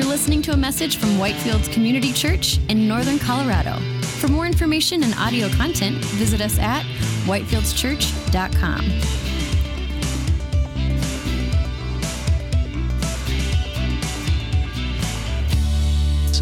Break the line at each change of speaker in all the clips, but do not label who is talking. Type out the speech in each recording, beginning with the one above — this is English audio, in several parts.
You're listening to a message from Whitefields Community Church in Northern Colorado. For more information and audio content, visit us at whitefieldschurch.com.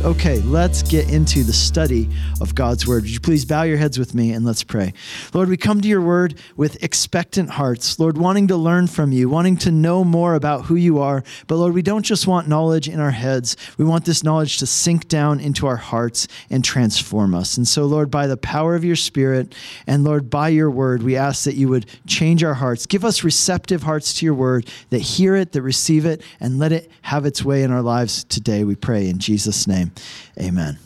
Okay, let's get into the study of God's word. Would you please bow your heads with me and let's pray. Lord, we come to your word with expectant hearts. Lord, wanting to learn from you, wanting to know more about who you are. But Lord, we don't just want knowledge in our heads. We want this knowledge to sink down into our hearts and transform us. And so, Lord, by the power of your spirit and Lord, by your word, we ask that you would change our hearts. Give us receptive hearts to your word that hear it, that receive it, and let it have its way in our lives today. We pray in Jesus' name name. Amen.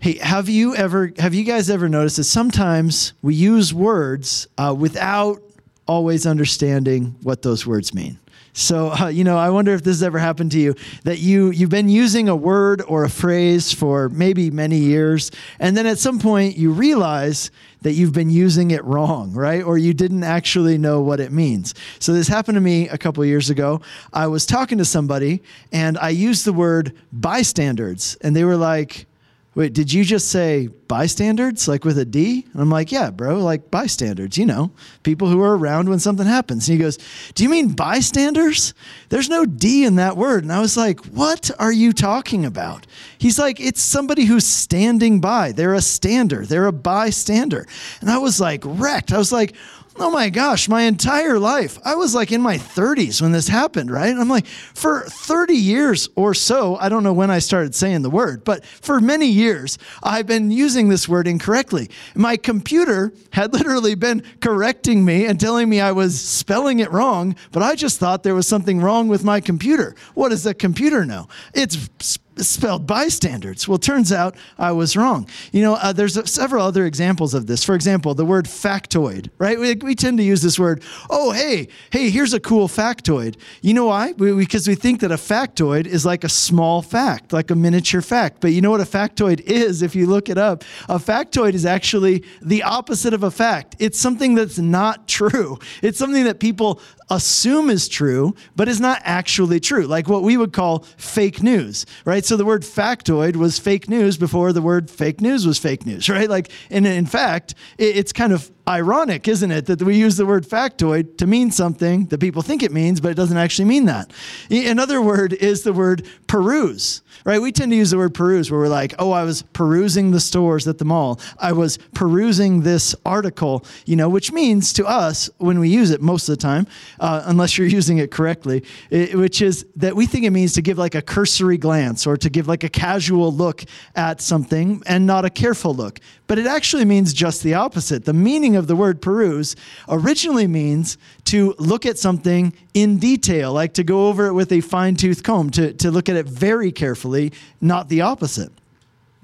Hey, have you ever, have you guys ever noticed that sometimes we use words uh, without always understanding what those words mean? So, uh, you know, I wonder if this has ever happened to you that you you've been using a word or a phrase for maybe many years and then at some point you realize that you've been using it wrong, right? Or you didn't actually know what it means. So this happened to me a couple years ago. I was talking to somebody and I used the word bystanders and they were like, wait, did you just say bystanders, like with a D? And I'm like, yeah, bro, like bystanders, you know, people who are around when something happens. And he goes, do you mean bystanders? There's no D in that word. And I was like, what are you talking about? He's like, it's somebody who's standing by. They're a stander, they're a bystander. And I was like, wrecked. I was like, oh my gosh, my entire life. I was like in my 30s when this happened, right? And I'm like, for 30 years or so, I don't know when I started saying the word, but for many years, I've been using this word incorrectly. My computer had literally been correcting me and telling me I was spelling it wrong, but I just thought there was something wrong with my computer. What does the computer know? It's spelled bystanders. Well, turns out I was wrong. You know, uh, there's several other examples of this. For example, the word factoid, right? We, we, tend to use this word, oh, hey, hey, here's a cool factoid. You know why? We, because we think that a factoid is like a small fact, like a miniature fact. But you know what a factoid is if you look it up? A factoid is actually the opposite of a fact. It's something that's not true. It's something that people assume is true, but is not actually true, like what we would call fake news, right? So the word factoid was fake news before the word fake news was fake news, right? Like, and in fact, it's kind of ironic, isn't it, that we use the word factoid to mean something that people think it means, but it doesn't actually mean that. Another word is the word peruse, right? We tend to use the word peruse where we're like, oh, I was perusing the stores at the mall. I was perusing this article, you know, which means to us, when we use it most of the time, uh, unless you're using it correctly, it, which is that we think it means to give like a cursory glance or to give like a casual look at something and not a careful look. But it actually means just the opposite. The meaning meaning of the word peruse originally means to look at something in detail, like to go over it with a fine tooth comb, to, to look at it very carefully, not the opposite.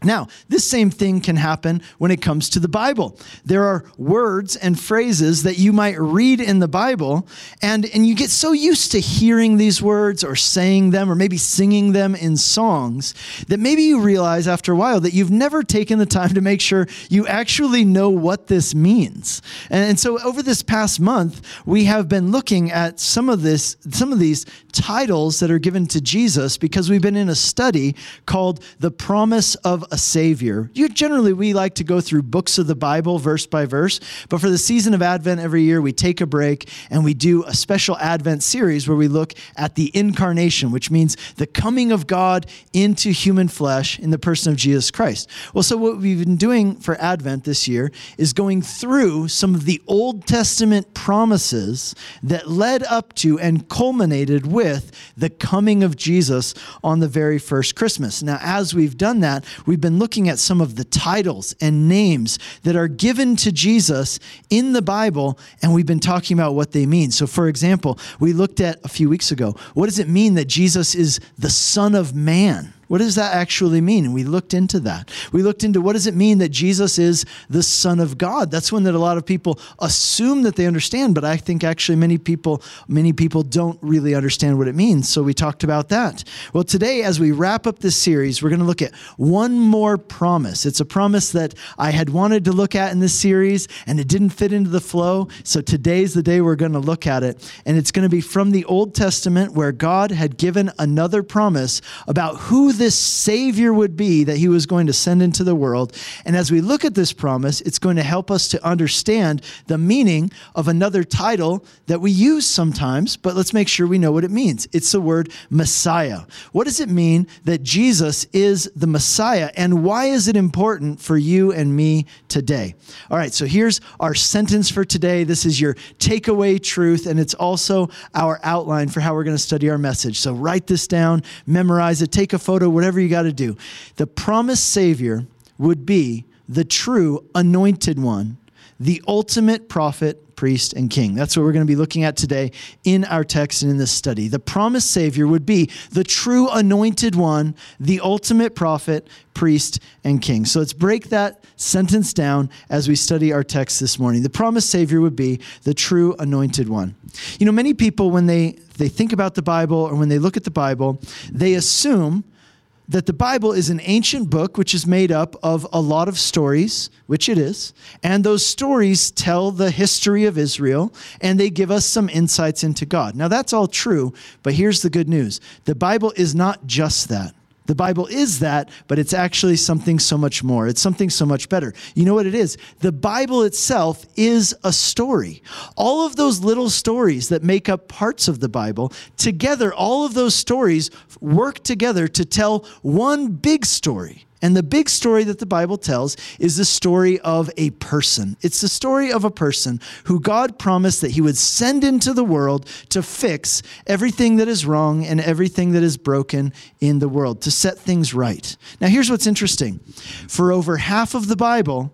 Now, this same thing can happen when it comes to the Bible. There are words and phrases that you might read in the Bible, and, and you get so used to hearing these words or saying them or maybe singing them in songs that maybe you realize after a while that you've never taken the time to make sure you actually know what this means. And, and so over this past month, we have been looking at some of this, some of these titles that are given to Jesus because we've been in a study called The Promise of a Savior. You, generally, we like to go through books of the Bible verse by verse, but for the season of Advent every year, we take a break and we do a special Advent series where we look at the incarnation, which means the coming of God into human flesh in the person of Jesus Christ. Well, so what we've been doing for Advent this year is going through some of the Old Testament promises that led up to and culminated with the coming of Jesus on the very first Christmas. Now, as we've done that, we've we've been looking at some of the titles and names that are given to Jesus in the Bible, and we've been talking about what they mean. So, for example, we looked at a few weeks ago what does it mean that Jesus is the Son of Man? What does that actually mean? And we looked into that. We looked into what does it mean that Jesus is the Son of God? That's one that a lot of people assume that they understand, but I think actually many people, many people don't really understand what it means. So we talked about that. Well, today, as we wrap up this series, we're going to look at one more promise. It's a promise that I had wanted to look at in this series, and it didn't fit into the flow. So today's the day we're going to look at it. And it's going to be from the Old Testament where God had given another promise about who this Savior would be that he was going to send into the world. And as we look at this promise, it's going to help us to understand the meaning of another title that we use sometimes, but let's make sure we know what it means. It's the word Messiah. What does it mean that Jesus is the Messiah, and why is it important for you and me today? All right, so here's our sentence for today. This is your takeaway truth, and it's also our outline for how we're going to study our message. So write this down, memorize it, take a photo, whatever you got to do. The promised Savior would be the true anointed one, the ultimate prophet, priest, and king. That's what we're going to be looking at today in our text and in this study. The promised Savior would be the true anointed one, the ultimate prophet, priest, and king. So let's break that sentence down as we study our text this morning. The promised Savior would be the true anointed one. You know, many people, when they, they think about the Bible or when they look at the Bible, they assume that the Bible is an ancient book which is made up of a lot of stories, which it is, and those stories tell the history of Israel and they give us some insights into God. Now, that's all true, but here's the good news the Bible is not just that. The Bible is that, but it's actually something so much more. It's something so much better. You know what it is? The Bible itself is a story. All of those little stories that make up parts of the Bible, together, all of those stories work together to tell one big story. And the big story that the Bible tells is the story of a person. It's the story of a person who God promised that he would send into the world to fix everything that is wrong and everything that is broken in the world, to set things right. Now, here's what's interesting for over half of the Bible,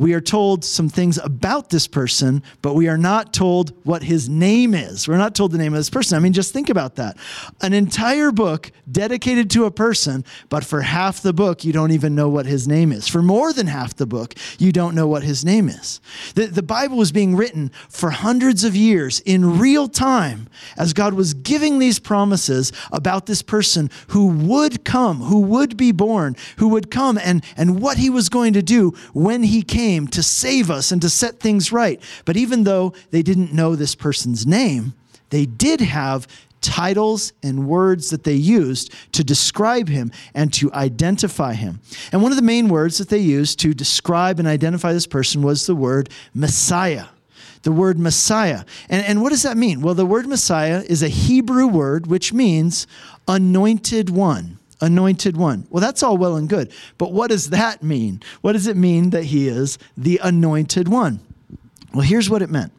we are told some things about this person, but we are not told what his name is. We're not told the name of this person. I mean, just think about that. An entire book dedicated to a person, but for half the book, you don't even know what his name is. For more than half the book, you don't know what his name is. The, the Bible was being written for hundreds of years in real time as God was giving these promises about this person who would come, who would be born, who would come, and, and what he was going to do when he came came to save us and to set things right. But even though they didn't know this person's name, they did have titles and words that they used to describe him and to identify him. And one of the main words that they used to describe and identify this person was the word Messiah. The word Messiah. And, and what does that mean? Well, the word Messiah is a Hebrew word which means anointed one anointed one. Well, that's all well and good. But what does that mean? What does it mean that he is the anointed one? Well, here's what it meant.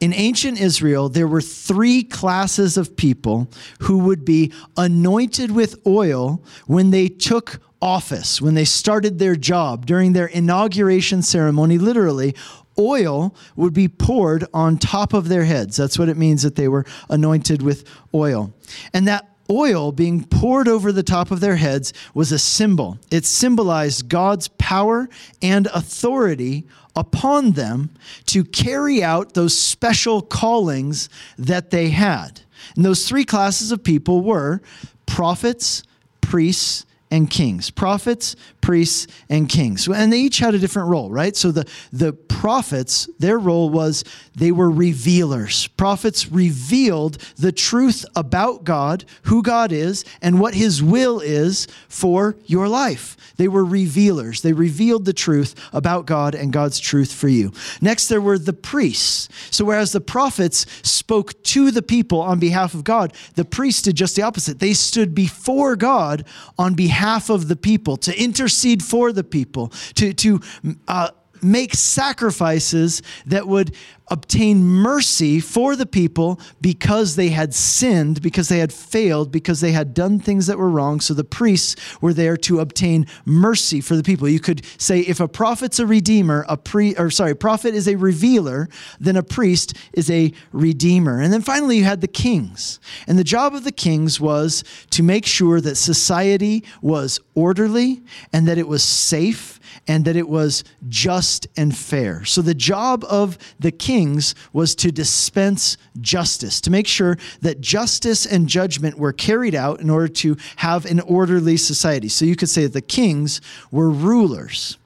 In ancient Israel, there were three classes of people who would be anointed with oil when they took office, when they started their job, during their inauguration ceremony, literally, oil would be poured on top of their heads. That's what it means that they were anointed with oil. And that oil being poured over the top of their heads was a symbol. It symbolized God's power and authority upon them to carry out those special callings that they had. And those three classes of people were prophets, priests, and kings prophets priests and kings. And they each had a different role right? So the the prophets their role was they were revealers. Prophets revealed the truth about god who god is and what his will is for your life. They were revealers. They revealed the truth about god and god's truth for you. Next there were the priests. So whereas the prophets spoke to the people on behalf of god the priests did just the opposite. They stood before god on behalf of the people, to intercede for the people, to, to uh, make sacrifices that would obtain mercy for the people because they had sinned, because they had failed, because they had done things that were wrong. So the priests were there to obtain mercy for the people. You could say if a prophet's a redeemer, a pre or sorry, prophet is a revealer, then a priest is a redeemer. And then finally you had the kings. And the job of the kings was to make sure that society was orderly and that it was safe and that it was just and fair. So the job of the kings was to dispense justice, to make sure that justice and judgment were carried out in order to have an orderly society. So you could say that the kings were rulers.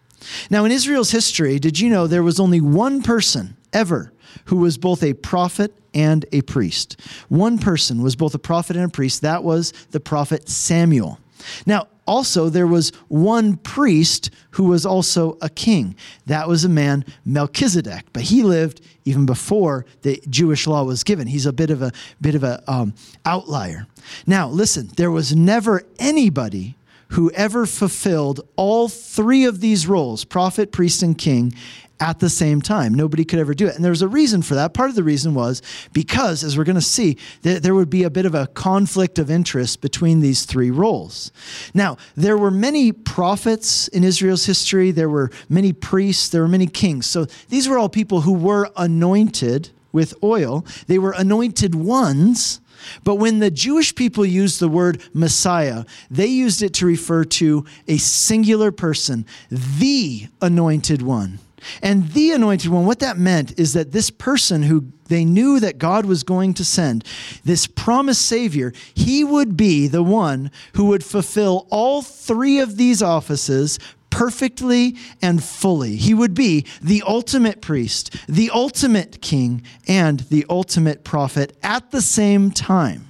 Now, in Israel's history, did you know there was only one person ever who was both a prophet and a priest? One person was both a prophet and a priest. That was the prophet Samuel. Now, also, there was one priest who was also a king. That was a man, Melchizedek, but he lived even before the Jewish law was given. He's a bit of a bit of a um, outlier. Now, listen, there was never anybody who ever fulfilled all three of these roles prophet, priest, and king at the same time. Nobody could ever do it. And there was a reason for that. Part of the reason was because, as we're going to see, that there would be a bit of a conflict of interest between these three roles. Now, there were many prophets in Israel's history, there were many priests, there were many kings. So these were all people who were anointed with oil, they were anointed ones. But when the Jewish people used the word Messiah, they used it to refer to a singular person, the anointed one. And the anointed one, what that meant is that this person who they knew that God was going to send, this promised Savior, he would be the one who would fulfill all three of these offices perfectly and fully. He would be the ultimate priest, the ultimate king, and the ultimate prophet at the same time.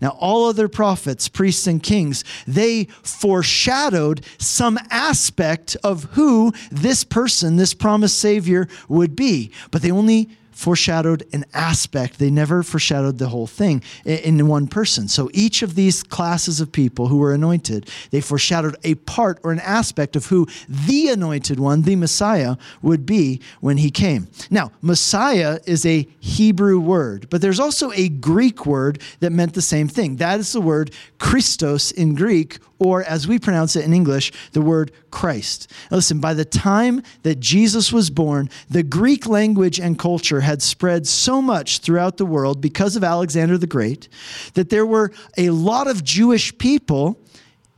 Now, all other prophets, priests, and kings, they foreshadowed some aspect of who this person, this promised Savior, would be, but they only foreshadowed an aspect. They never foreshadowed the whole thing in one person. So each of these classes of people who were anointed, they foreshadowed a part or an aspect of who the anointed one, the Messiah, would be when he came. Now, Messiah is a Hebrew word, but there's also a Greek word that meant the same thing. That is the word Christos in Greek, or as we pronounce it in English, the word Christ. Now listen, by the time that Jesus was born, the Greek language and culture had spread so much throughout the world because of Alexander the Great that there were a lot of Jewish people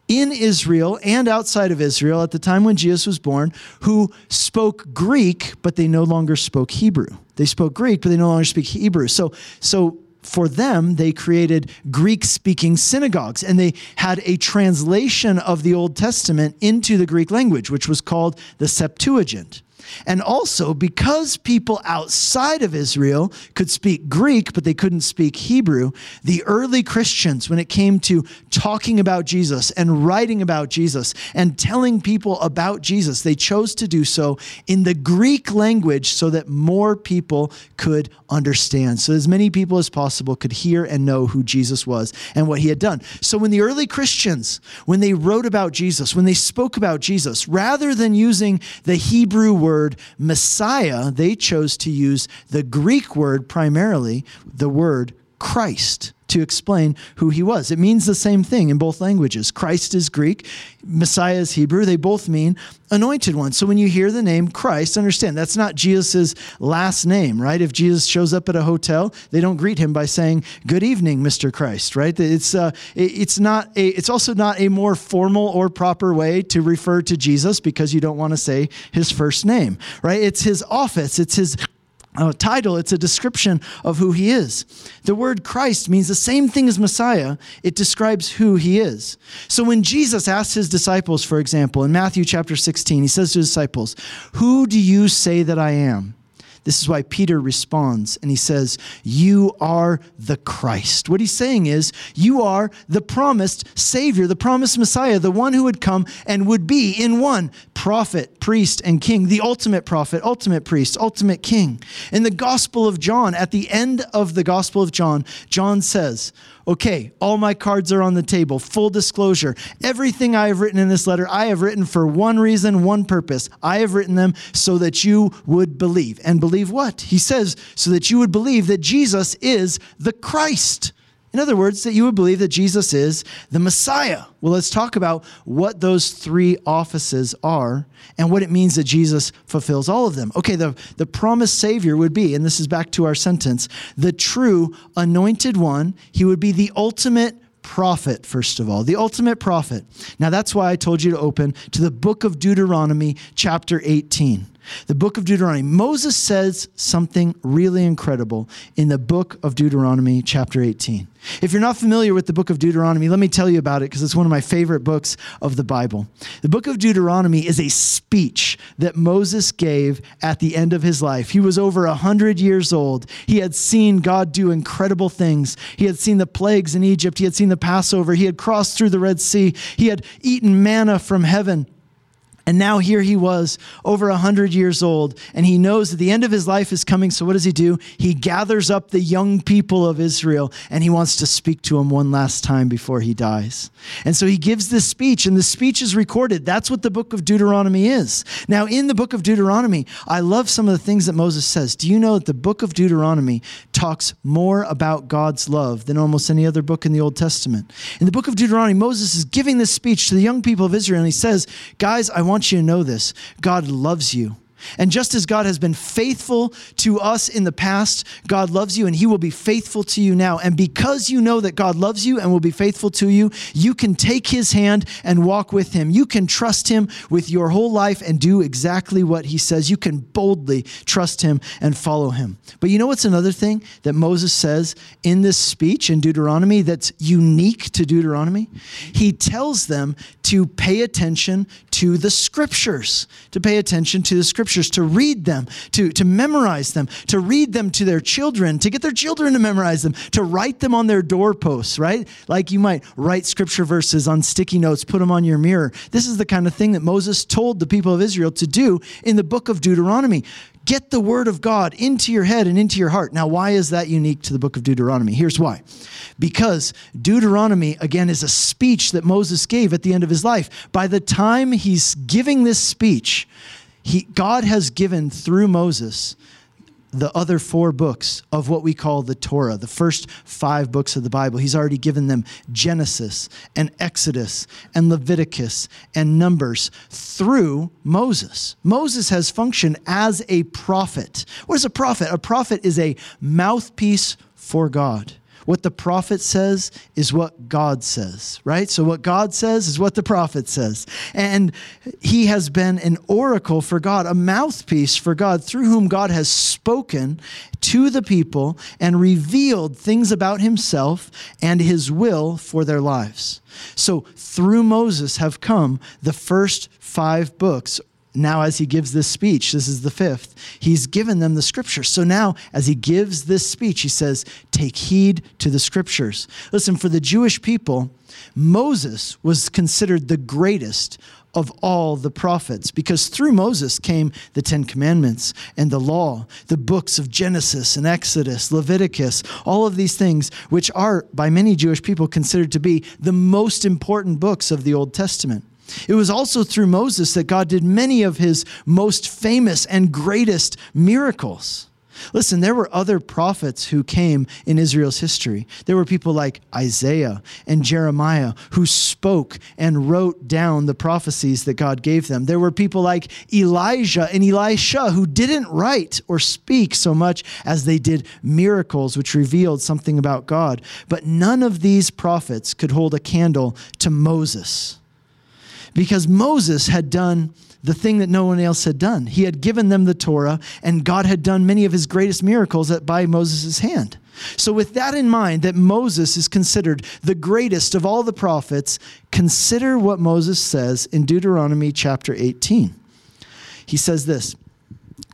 in Israel and outside of Israel at the time when Jesus was born who spoke Greek, but they no longer spoke Hebrew. They spoke Greek, but they no longer speak Hebrew. So, so for them, they created Greek speaking synagogues and they had a translation of the Old Testament into the Greek language, which was called the Septuagint. And also, because people outside of Israel could speak Greek, but they couldn't speak Hebrew, the early Christians, when it came to talking about Jesus and writing about Jesus and telling people about Jesus, they chose to do so in the Greek language so that more people could understand. So, as many people as possible could hear and know who Jesus was and what he had done. So, when the early Christians, when they wrote about Jesus, when they spoke about Jesus, rather than using the Hebrew word, word Messiah, they chose to use the Greek word primarily, the word Christ to explain who he was. It means the same thing in both languages. Christ is Greek, Messiah is Hebrew. They both mean anointed one. So when you hear the name Christ, understand that's not Jesus' last name, right? If Jesus shows up at a hotel, they don't greet him by saying, Good evening, Mr. Christ, right? It's, uh, it's, not a, it's also not a more formal or proper way to refer to Jesus because you don't want to say his first name, right? It's his office, it's his uh, title, it's a description of who he is. The word Christ means the same thing as Messiah, it describes who he is. So when Jesus asked his disciples, for example, in Matthew chapter 16, he says to his disciples, Who do you say that I am? This is why Peter responds and he says, You are the Christ. What he's saying is, You are the promised Savior, the promised Messiah, the one who would come and would be in one prophet, priest, and king, the ultimate prophet, ultimate priest, ultimate king. In the Gospel of John, at the end of the Gospel of John, John says, Okay, all my cards are on the table. Full disclosure. Everything I have written in this letter, I have written for one reason, one purpose. I have written them so that you would believe and believe what? He says, so that you would believe that Jesus is the Christ. In other words, that you would believe that Jesus is the Messiah. Well, let's talk about what those three offices are and what it means that Jesus fulfills all of them. Okay, the, the promised Savior would be, and this is back to our sentence, the true anointed one. He would be the ultimate prophet, first of all, the ultimate prophet. Now, that's why I told you to open to the book of Deuteronomy, chapter 18. The book of Deuteronomy. Moses says something really incredible in the book of Deuteronomy, chapter 18. If you're not familiar with the book of Deuteronomy, let me tell you about it because it's one of my favorite books of the Bible. The book of Deuteronomy is a speech that Moses gave at the end of his life. He was over 100 years old. He had seen God do incredible things. He had seen the plagues in Egypt, he had seen the Passover, he had crossed through the Red Sea, he had eaten manna from heaven. And now here he was, over 100 years old, and he knows that the end of his life is coming. So what does he do? He gathers up the young people of Israel and he wants to speak to them one last time before he dies. And so he gives this speech, and the speech is recorded. That's what the book of Deuteronomy is. Now, in the book of Deuteronomy, I love some of the things that Moses says. Do you know that the book of Deuteronomy talks more about God's love than almost any other book in the Old Testament? In the book of Deuteronomy, Moses is giving this speech to the young people of Israel, and he says, Guys, I want you to know this God loves you. And just as God has been faithful to us in the past, God loves you and He will be faithful to you now. And because you know that God loves you and will be faithful to you, you can take His hand and walk with Him. You can trust Him with your whole life and do exactly what He says. You can boldly trust Him and follow Him. But you know what's another thing that Moses says in this speech in Deuteronomy that's unique to Deuteronomy? He tells them to pay attention to the scriptures, to pay attention to the scriptures to read them, to, to memorize them, to read them to their children, to get their children to memorize them, to write them on their doorposts, right? Like you might write scripture verses on sticky notes, put them on your mirror. This is the kind of thing that Moses told the people of Israel to do in the book of Deuteronomy. Get the word of God into your head and into your heart. Now, why is that unique to the book of Deuteronomy? Here's why. Because Deuteronomy, again, is a speech that Moses gave at the end of his life. By the time he's giving this speech, he, God has given through Moses the other four books of what we call the Torah, the first five books of the Bible. He's already given them Genesis and Exodus and Leviticus and Numbers through Moses. Moses has functioned as a prophet. What is a prophet? A prophet is a mouthpiece for God. What the prophet says is what God says, right? So, what God says is what the prophet says. And he has been an oracle for God, a mouthpiece for God, through whom God has spoken to the people and revealed things about himself and his will for their lives. So, through Moses have come the first five books now as he gives this speech this is the fifth he's given them the scriptures so now as he gives this speech he says take heed to the scriptures. Listen for the jewish people moses was considered the greatest of all the prophets because through Moses came the 10 commandments and the law the books of Genesis and Exodus Leviticus all of these things which are by many Jewish people considered to be the most important books of the Old Testament it was also through Moses that God did many of his most famous and greatest miracles. Listen, there were other prophets who came in Israel's history. There were people like Isaiah and Jeremiah who spoke and wrote down the prophecies that God gave them. There were people like Elijah and Elisha who didn't write or speak so much as they did miracles which revealed something about God. But none of these prophets could hold a candle to Moses because Moses had done the thing that no one else had done. He had given them the Torah, and God had done many of his greatest miracles by Moses' hand. So, with that in mind, that Moses is considered the greatest of all the prophets, consider what Moses says in Deuteronomy chapter 18. He says this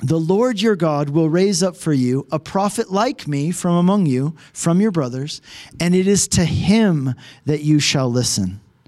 The Lord your God will raise up for you a prophet like me from among you, from your brothers, and it is to him that you shall listen.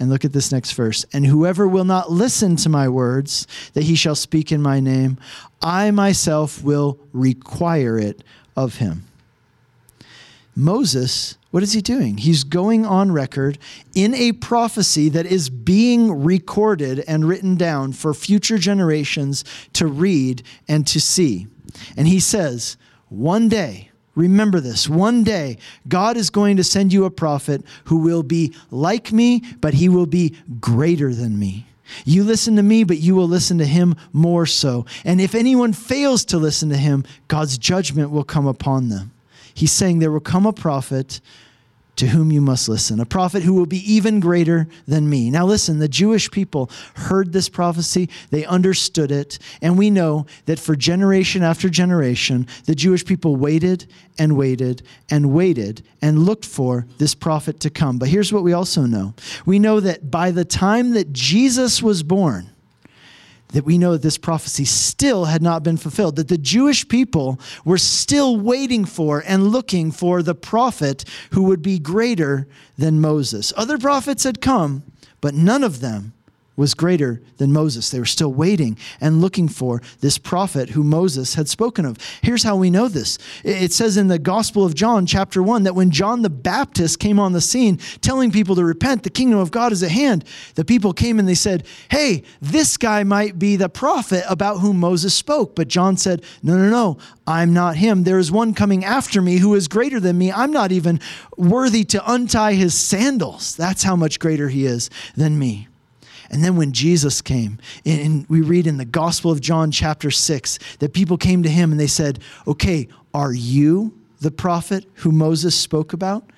And look at this next verse. And whoever will not listen to my words that he shall speak in my name, I myself will require it of him. Moses, what is he doing? He's going on record in a prophecy that is being recorded and written down for future generations to read and to see. And he says, One day, remember this, one day, God is going to send you a prophet who will be like me, but he will be greater than me. You listen to me, but you will listen to him more so. And if anyone fails to listen to him, God's judgment will come upon them. He's saying there will come a prophet to whom you must listen, a prophet who will be even greater than me. Now, listen, the Jewish people heard this prophecy, they understood it, and we know that for generation after generation, the Jewish people waited and waited and waited and looked for this prophet to come. But here's what we also know we know that by the time that Jesus was born, that we know that this prophecy still had not been fulfilled, that the Jewish people were still waiting for and looking for the prophet who would be greater than Moses. Other prophets had come, but none of them was greater than Moses. They were still waiting and looking for this prophet who Moses had spoken of. Here's how we know this it says in the Gospel of John, chapter 1, that when John the Baptist came on the scene telling people to repent, the kingdom of God is at hand, the people came and they said, Hey, this guy might be the prophet about whom Moses spoke. But John said, No, no, no, I'm not him. There is one coming after me who is greater than me. I'm not even worthy to untie his sandals. That's how much greater he is than me. And then when Jesus came, and we read in the Gospel of John, chapter 6, that people came to him and they said, Okay, are you the prophet who Moses spoke about?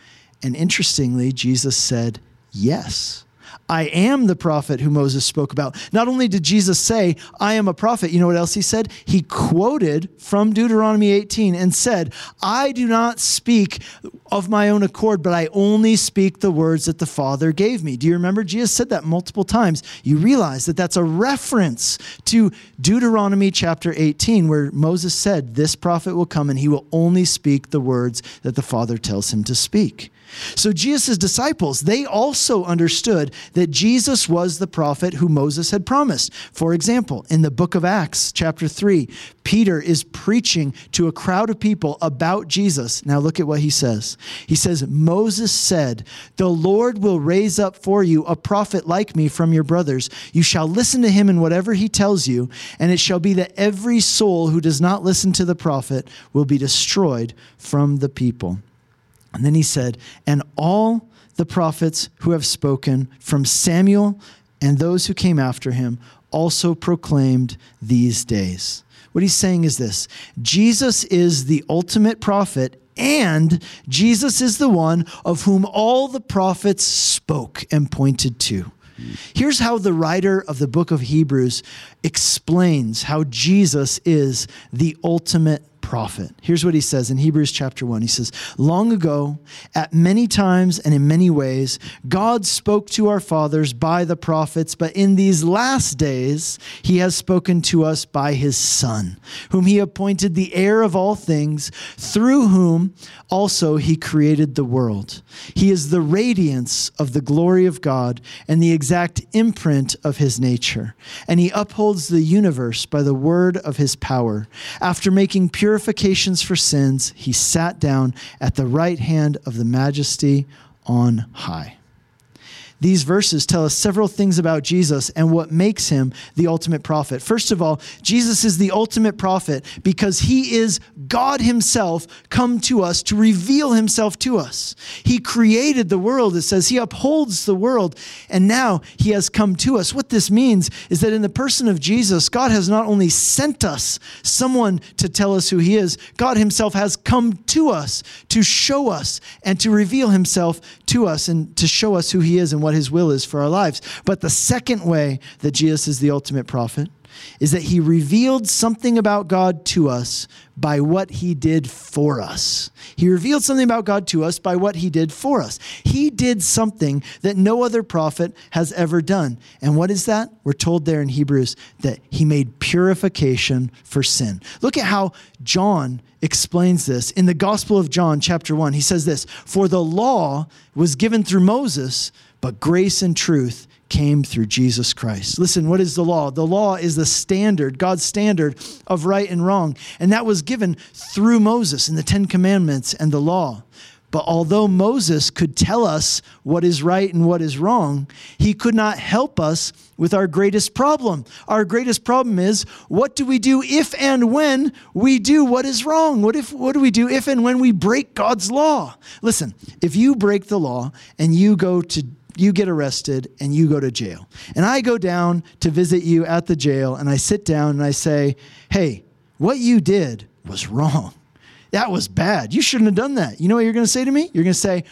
And interestingly, Jesus said, Yes. I am the prophet who Moses spoke about. Not only did Jesus say, I am a prophet, you know what else he said? He quoted from Deuteronomy 18 and said, I do not speak of my own accord, but I only speak the words that the Father gave me. Do you remember? Jesus said that multiple times. You realize that that's a reference to Deuteronomy chapter 18, where Moses said, This prophet will come and he will only speak the words that the Father tells him to speak. So Jesus' disciples, they also understood that Jesus was the prophet who Moses had promised. For example, in the book of Acts, chapter 3, Peter is preaching to a crowd of people about Jesus. Now look at what he says. He says, Moses said, The Lord will raise up for you a prophet like me from your brothers. You shall listen to him in whatever he tells you, and it shall be that every soul who does not listen to the prophet will be destroyed from the people. And then he said, And all the prophets who have spoken from Samuel and those who came after him also proclaimed these days. What he's saying is this Jesus is the ultimate prophet, and Jesus is the one of whom all the prophets spoke and pointed to. Here's how the writer of the book of Hebrews explains how Jesus is the ultimate prophet. Here's what he says in Hebrews chapter 1. He says, Long ago, at many times and in many ways, God spoke to our fathers by the prophets, but in these last days, he has spoken to us by his Son, whom he appointed the heir of all things, through whom also he created the world. He is the radiance of the glory of God and the exact imprint of his nature, and he upholds the universe by the word of his power. After making pure purifications for sins, he sat down at the right hand of the majesty on high. These verses tell us several things about Jesus and what makes him the ultimate prophet. First of all, Jesus is the ultimate prophet because he is God himself come to us to reveal himself to us. He created the world, it says, he upholds the world, and now he has come to us. What this means is that in the person of Jesus, God has not only sent us someone to tell us who he is, God himself has come to us to show us and to reveal himself to us and to show us who he is and what his will is for our lives. But the second way that Jesus is the ultimate prophet is that he revealed something about God to us by what he did for us. He revealed something about God to us by what he did for us. He did something that no other prophet has ever done. And what is that? We're told there in Hebrews that he made purification for sin. Look at how John explains this in the Gospel of John, chapter 1. He says this For the law was given through Moses, but grace and truth came through Jesus Christ. Listen, what is the law? The law is the standard, God's standard of right and wrong. And that was given through Moses in the Ten Commandments and the law. But although Moses could tell us what is right and what is wrong, he could not help us with our greatest problem. Our greatest problem is what do we do if and when we do what is wrong? What if what do we do if and when we break God's law? Listen, if you break the law and you go to you get arrested and you go to jail. And I go down to visit you at the jail and I sit down and I say, "Hey, what you did was wrong." That was bad. You shouldn't have done that. You know what you're going to say to me? You're going to say,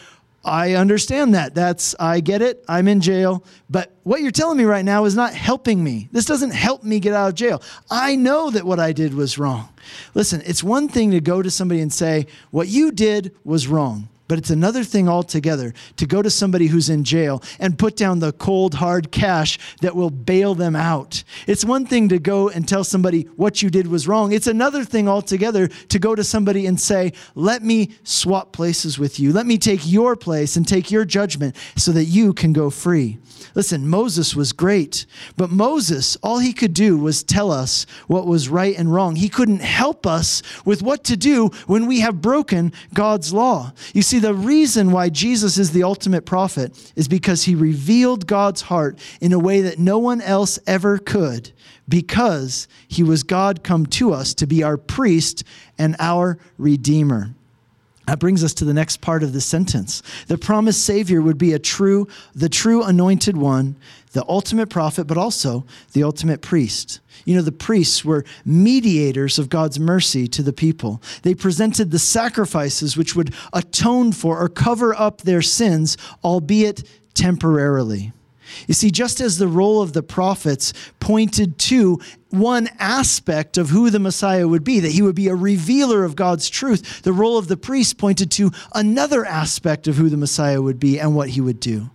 I understand that. That's, I get it. I'm in jail. But what you're telling me right now is not helping me. This doesn't help me get out of jail. I know that what I did was wrong. Listen, it's one thing to go to somebody and say, what you did was wrong. But it's another thing altogether to go to somebody who's in jail and put down the cold, hard cash that will bail them out. It's one thing to go and tell somebody what you did was wrong. It's another thing altogether to go to somebody and say, Let me swap places with you. Let me take your place and take your judgment so that you can go free. Listen, Moses was great, but Moses, all he could do was tell us what was right and wrong. He couldn't help us with what to do when we have broken God's law. You see, the reason why Jesus is the ultimate prophet is because he revealed God's heart in a way that no one else ever could, because he was God come to us to be our priest and our redeemer. That brings us to the next part of the sentence. The promised Savior would be a true, the true anointed one, the ultimate prophet, but also the ultimate priest. You know, the priests were mediators of God's mercy to the people. They presented the sacrifices which would atone for or cover up their sins, albeit temporarily. You see, just as the role of the prophets pointed to one aspect of who the Messiah would be, that he would be a revealer of God's truth, the role of the priest pointed to another aspect of who the Messiah would be and what he would do.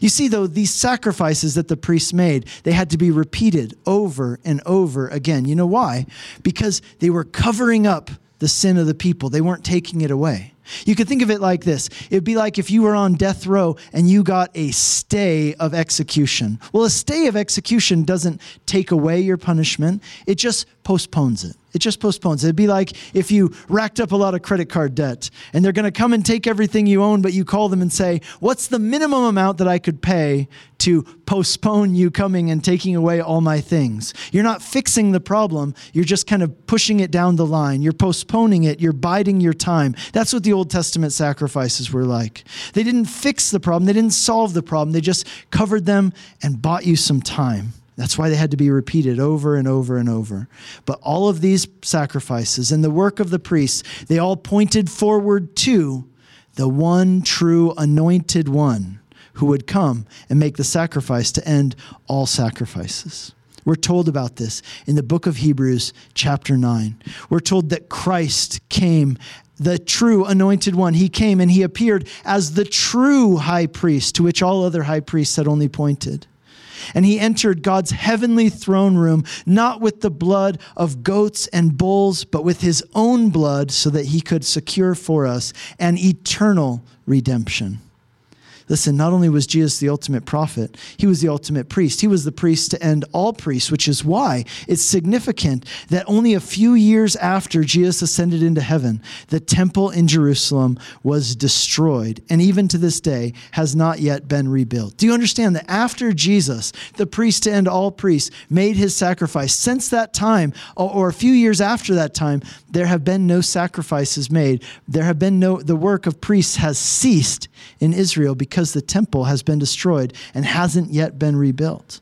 You see, though, these sacrifices that the priests made, they had to be repeated over and over again. You know why? Because they were covering up the sin of the people, they weren't taking it away. You could think of it like this it'd be like if you were on death row and you got a stay of execution. Well, a stay of execution doesn't take away your punishment, it just postpones it. It just postpones. It'd be like if you racked up a lot of credit card debt and they're going to come and take everything you own, but you call them and say, What's the minimum amount that I could pay to postpone you coming and taking away all my things? You're not fixing the problem. You're just kind of pushing it down the line. You're postponing it. You're biding your time. That's what the Old Testament sacrifices were like. They didn't fix the problem, they didn't solve the problem. They just covered them and bought you some time. That's why they had to be repeated over and over and over. But all of these sacrifices and the work of the priests, they all pointed forward to the one true anointed one who would come and make the sacrifice to end all sacrifices. We're told about this in the book of Hebrews, chapter 9. We're told that Christ came the true anointed one. He came and he appeared as the true high priest to which all other high priests had only pointed. And he entered God's heavenly throne room, not with the blood of goats and bulls, but with his own blood, so that he could secure for us an eternal redemption. Listen, not only was Jesus the ultimate prophet, he was the ultimate priest. He was the priest to end all priests, which is why it's significant that only a few years after Jesus ascended into heaven, the temple in Jerusalem was destroyed, and even to this day has not yet been rebuilt. Do you understand that after Jesus, the priest to end all priests, made his sacrifice, since that time, or a few years after that time, there have been no sacrifices made. There have been no, the work of priests has ceased in Israel because because the temple has been destroyed and hasn't yet been rebuilt.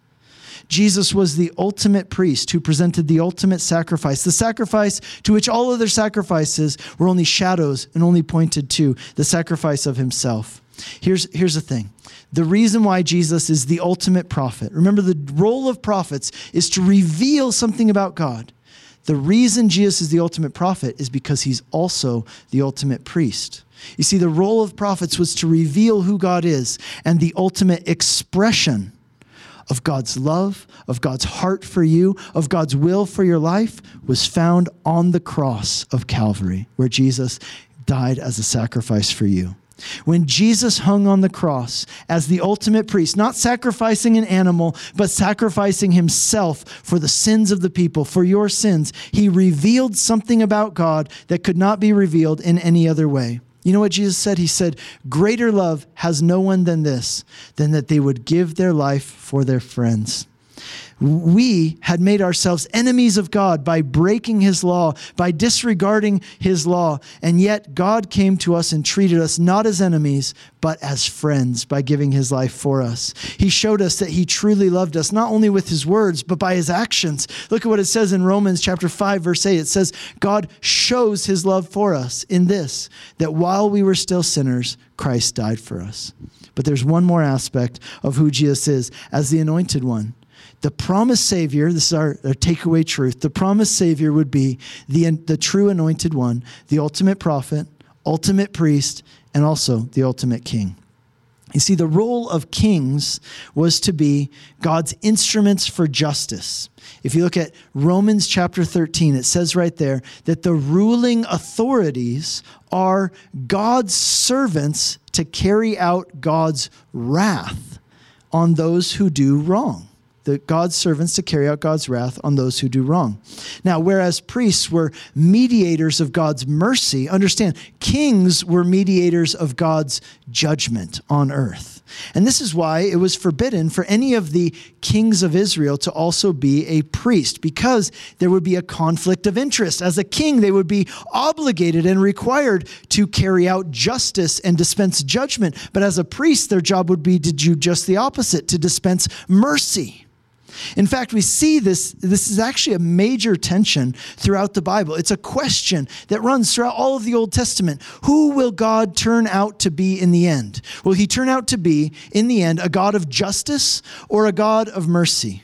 Jesus was the ultimate priest who presented the ultimate sacrifice, the sacrifice to which all other sacrifices were only shadows and only pointed to the sacrifice of himself. Here's, here's the thing the reason why Jesus is the ultimate prophet. Remember, the role of prophets is to reveal something about God. The reason Jesus is the ultimate prophet is because he's also the ultimate priest. You see, the role of prophets was to reveal who God is, and the ultimate expression of God's love, of God's heart for you, of God's will for your life was found on the cross of Calvary, where Jesus died as a sacrifice for you. When Jesus hung on the cross as the ultimate priest, not sacrificing an animal, but sacrificing himself for the sins of the people, for your sins, he revealed something about God that could not be revealed in any other way. You know what Jesus said? He said, Greater love has no one than this, than that they would give their life for their friends we had made ourselves enemies of God by breaking his law, by disregarding his law. And yet God came to us and treated us not as enemies, but as friends by giving his life for us. He showed us that he truly loved us, not only with his words, but by his actions. Look at what it says in Romans chapter 5, verse 8. It says, God shows his love for us in this, that while we were still sinners, Christ died for us. But there's one more aspect of who Jesus is as the anointed one the promised Savior, this is our, our, takeaway truth, the promised Savior would be the, the true anointed one, the ultimate prophet, ultimate priest, and also the ultimate king. You see, the role of kings was to be God's instruments for justice. If you look at Romans chapter 13, it says right there that the ruling authorities are God's servants to carry out God's wrath on those who do wrong the God's servants to carry out God's wrath on those who do wrong. Now, whereas priests were mediators of God's mercy, understand, kings were mediators of God's judgment on earth. And this is why it was forbidden for any of the kings of Israel to also be a priest, because there would be a conflict of interest. As a king, they would be obligated and required to carry out justice and dispense judgment. But as a priest, their job would be to do just the opposite, to dispense mercy. In fact, we see this, this is actually a major tension throughout the Bible. It's a question that runs throughout all of the Old Testament. Who will God turn out to be in the end? Will he turn out to be, in the end, a God of justice or a God of mercy?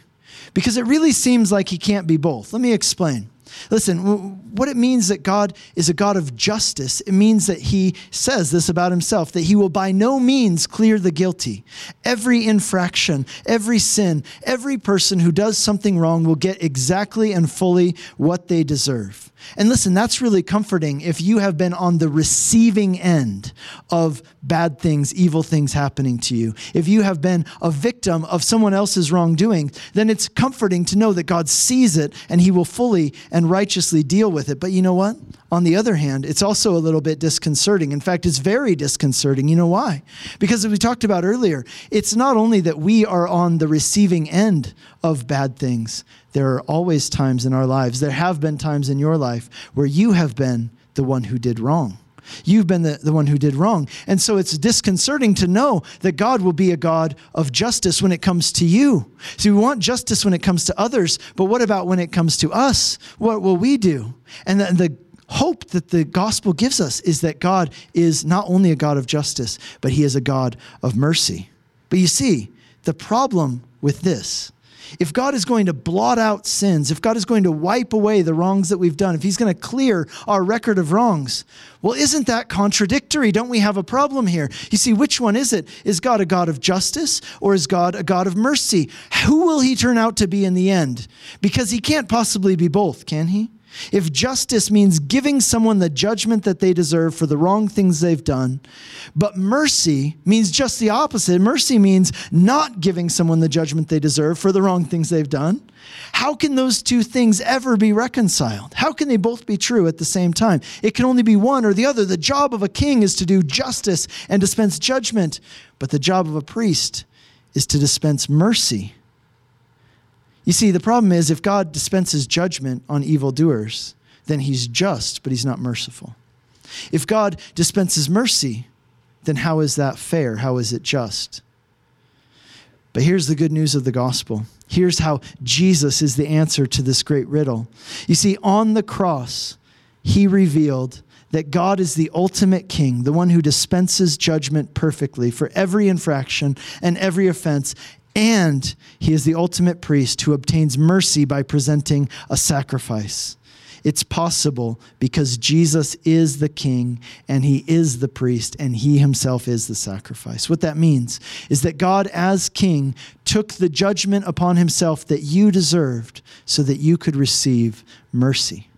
Because it really seems like he can't be both. Let me explain. Listen, what it means that God is a God of justice, it means that he says this about himself that he will by no means clear the guilty. Every infraction, every sin, every person who does something wrong will get exactly and fully what they deserve. And listen, that's really comforting if you have been on the receiving end of bad things, evil things happening to you. If you have been a victim of someone else's wrongdoing, then it's comforting to know that God sees it and he will fully and righteously deal with it. But you know what? On the other hand, it's also a little bit disconcerting. In fact, it's very disconcerting. You know why? Because as we talked about earlier, it's not only that we are on the receiving end of bad things, there are always times in our lives, there have been times in your life where you have been the one who did wrong. You've been the, the one who did wrong. And so it's disconcerting to know that God will be a God of justice when it comes to you. So we want justice when it comes to others, but what about when it comes to us? What will we do? And the, the hope that the gospel gives us is that God is not only a God of justice, but he is a God of mercy. But you see, the problem with this if God is going to blot out sins, if God is going to wipe away the wrongs that we've done, if He's going to clear our record of wrongs, well, isn't that contradictory? Don't we have a problem here? You see, which one is it? Is God a God of justice or is God a God of mercy? Who will He turn out to be in the end? Because He can't possibly be both, can He? If justice means giving someone the judgment that they deserve for the wrong things they've done, but mercy means just the opposite. Mercy means not giving someone the judgment they deserve for the wrong things they've done. How can those two things ever be reconciled? How can they both be true at the same time? It can only be one or the other. The job of a king is to do justice and dispense judgment, but the job of a priest is to dispense mercy you see, the problem is if God dispenses judgment on evildoers, then he's just, but he's not merciful. If God dispenses mercy, then how is that fair? How is it just? But here's the good news of the gospel. Here's how Jesus is the answer to this great riddle. You see, on the cross, he revealed that God is the ultimate king, the one who dispenses judgment perfectly for every infraction and every offense. And he is the ultimate priest who obtains mercy by presenting a sacrifice. It's possible because Jesus is the king and he is the priest and he himself is the sacrifice. What that means is that God, as king, took the judgment upon himself that you deserved so that you could receive mercy.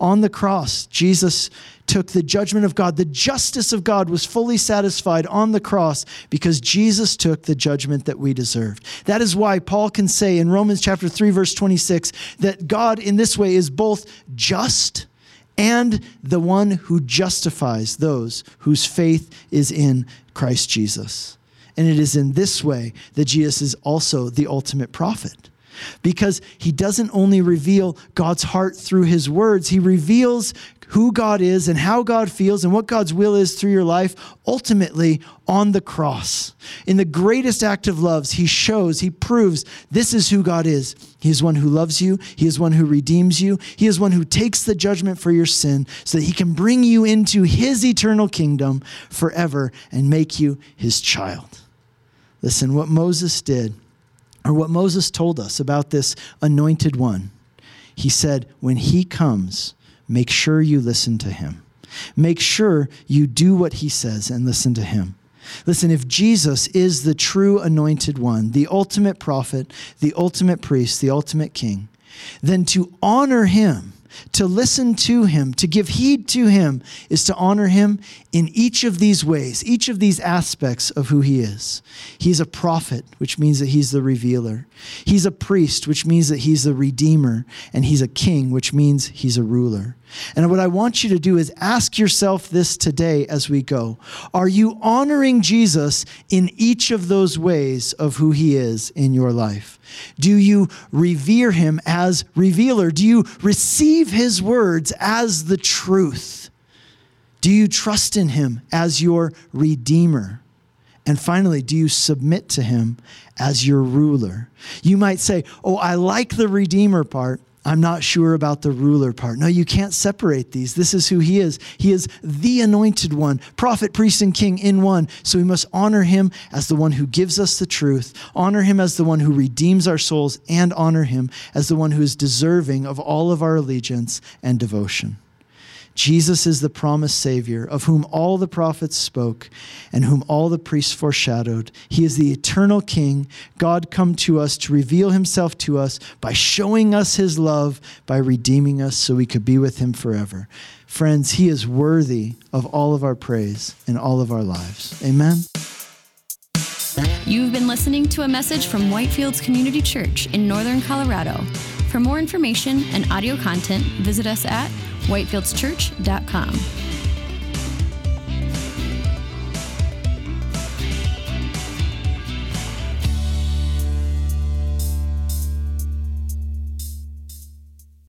On the cross, Jesus took the judgment of God. The justice of God was fully satisfied on the cross because Jesus took the judgment that we deserved. That is why Paul can say in Romans chapter 3 verse 26 that God in this way is both just and the one who justifies those whose faith is in Christ Jesus. And it is in this way that Jesus is also the ultimate prophet because he doesn't only reveal God's heart through his words, he reveals who God is and how God feels and what God's will is through your life, ultimately on the cross. In the greatest act of love, he shows, he proves this is who God is. He is one who loves you, he is one who redeems you, he is one who takes the judgment for your sin so that he can bring you into his eternal kingdom forever and make you his child. Listen, what Moses did, or what Moses told us about this anointed one, he said, when he comes, make sure you listen to him. Make sure you do what he says and listen to him. Listen, if Jesus is the true anointed one, the ultimate prophet, the ultimate priest, the ultimate king, then to honor him to listen to him, to give heed to him, is to honor him in each of these ways, each of these aspects of who he is. He's a prophet, which means that he's the revealer. He's a priest, which means that he's the redeemer. And he's a king, which means he's a ruler. And what I want you to do is ask yourself this today as we go Are you honoring Jesus in each of those ways of who he is in your life? Do you revere him as revealer? Do you receive his words as the truth? Do you trust in him as your redeemer? And finally, do you submit to him as your ruler? You might say, Oh, I like the redeemer part I'm not sure about the ruler part. No, you can't separate these. This is who he is. He is the anointed one, prophet, priest, and king in one. So we must honor him as the one who gives us the truth, honor him as the one who redeems our souls, and honor him as the one who is deserving of all of our allegiance and devotion. Jesus is the promised Savior, of whom all the prophets spoke and whom all the priests foreshadowed. He is the eternal King, God come to us to reveal himself to us by showing us his love, by redeeming us so we could be with him forever. Friends, he is worthy of all of our praise in all of our lives. Amen.
You've been listening to a message from Whitefields Community Church in Northern Colorado. For more information and audio content, visit us at whitefieldschurch.com.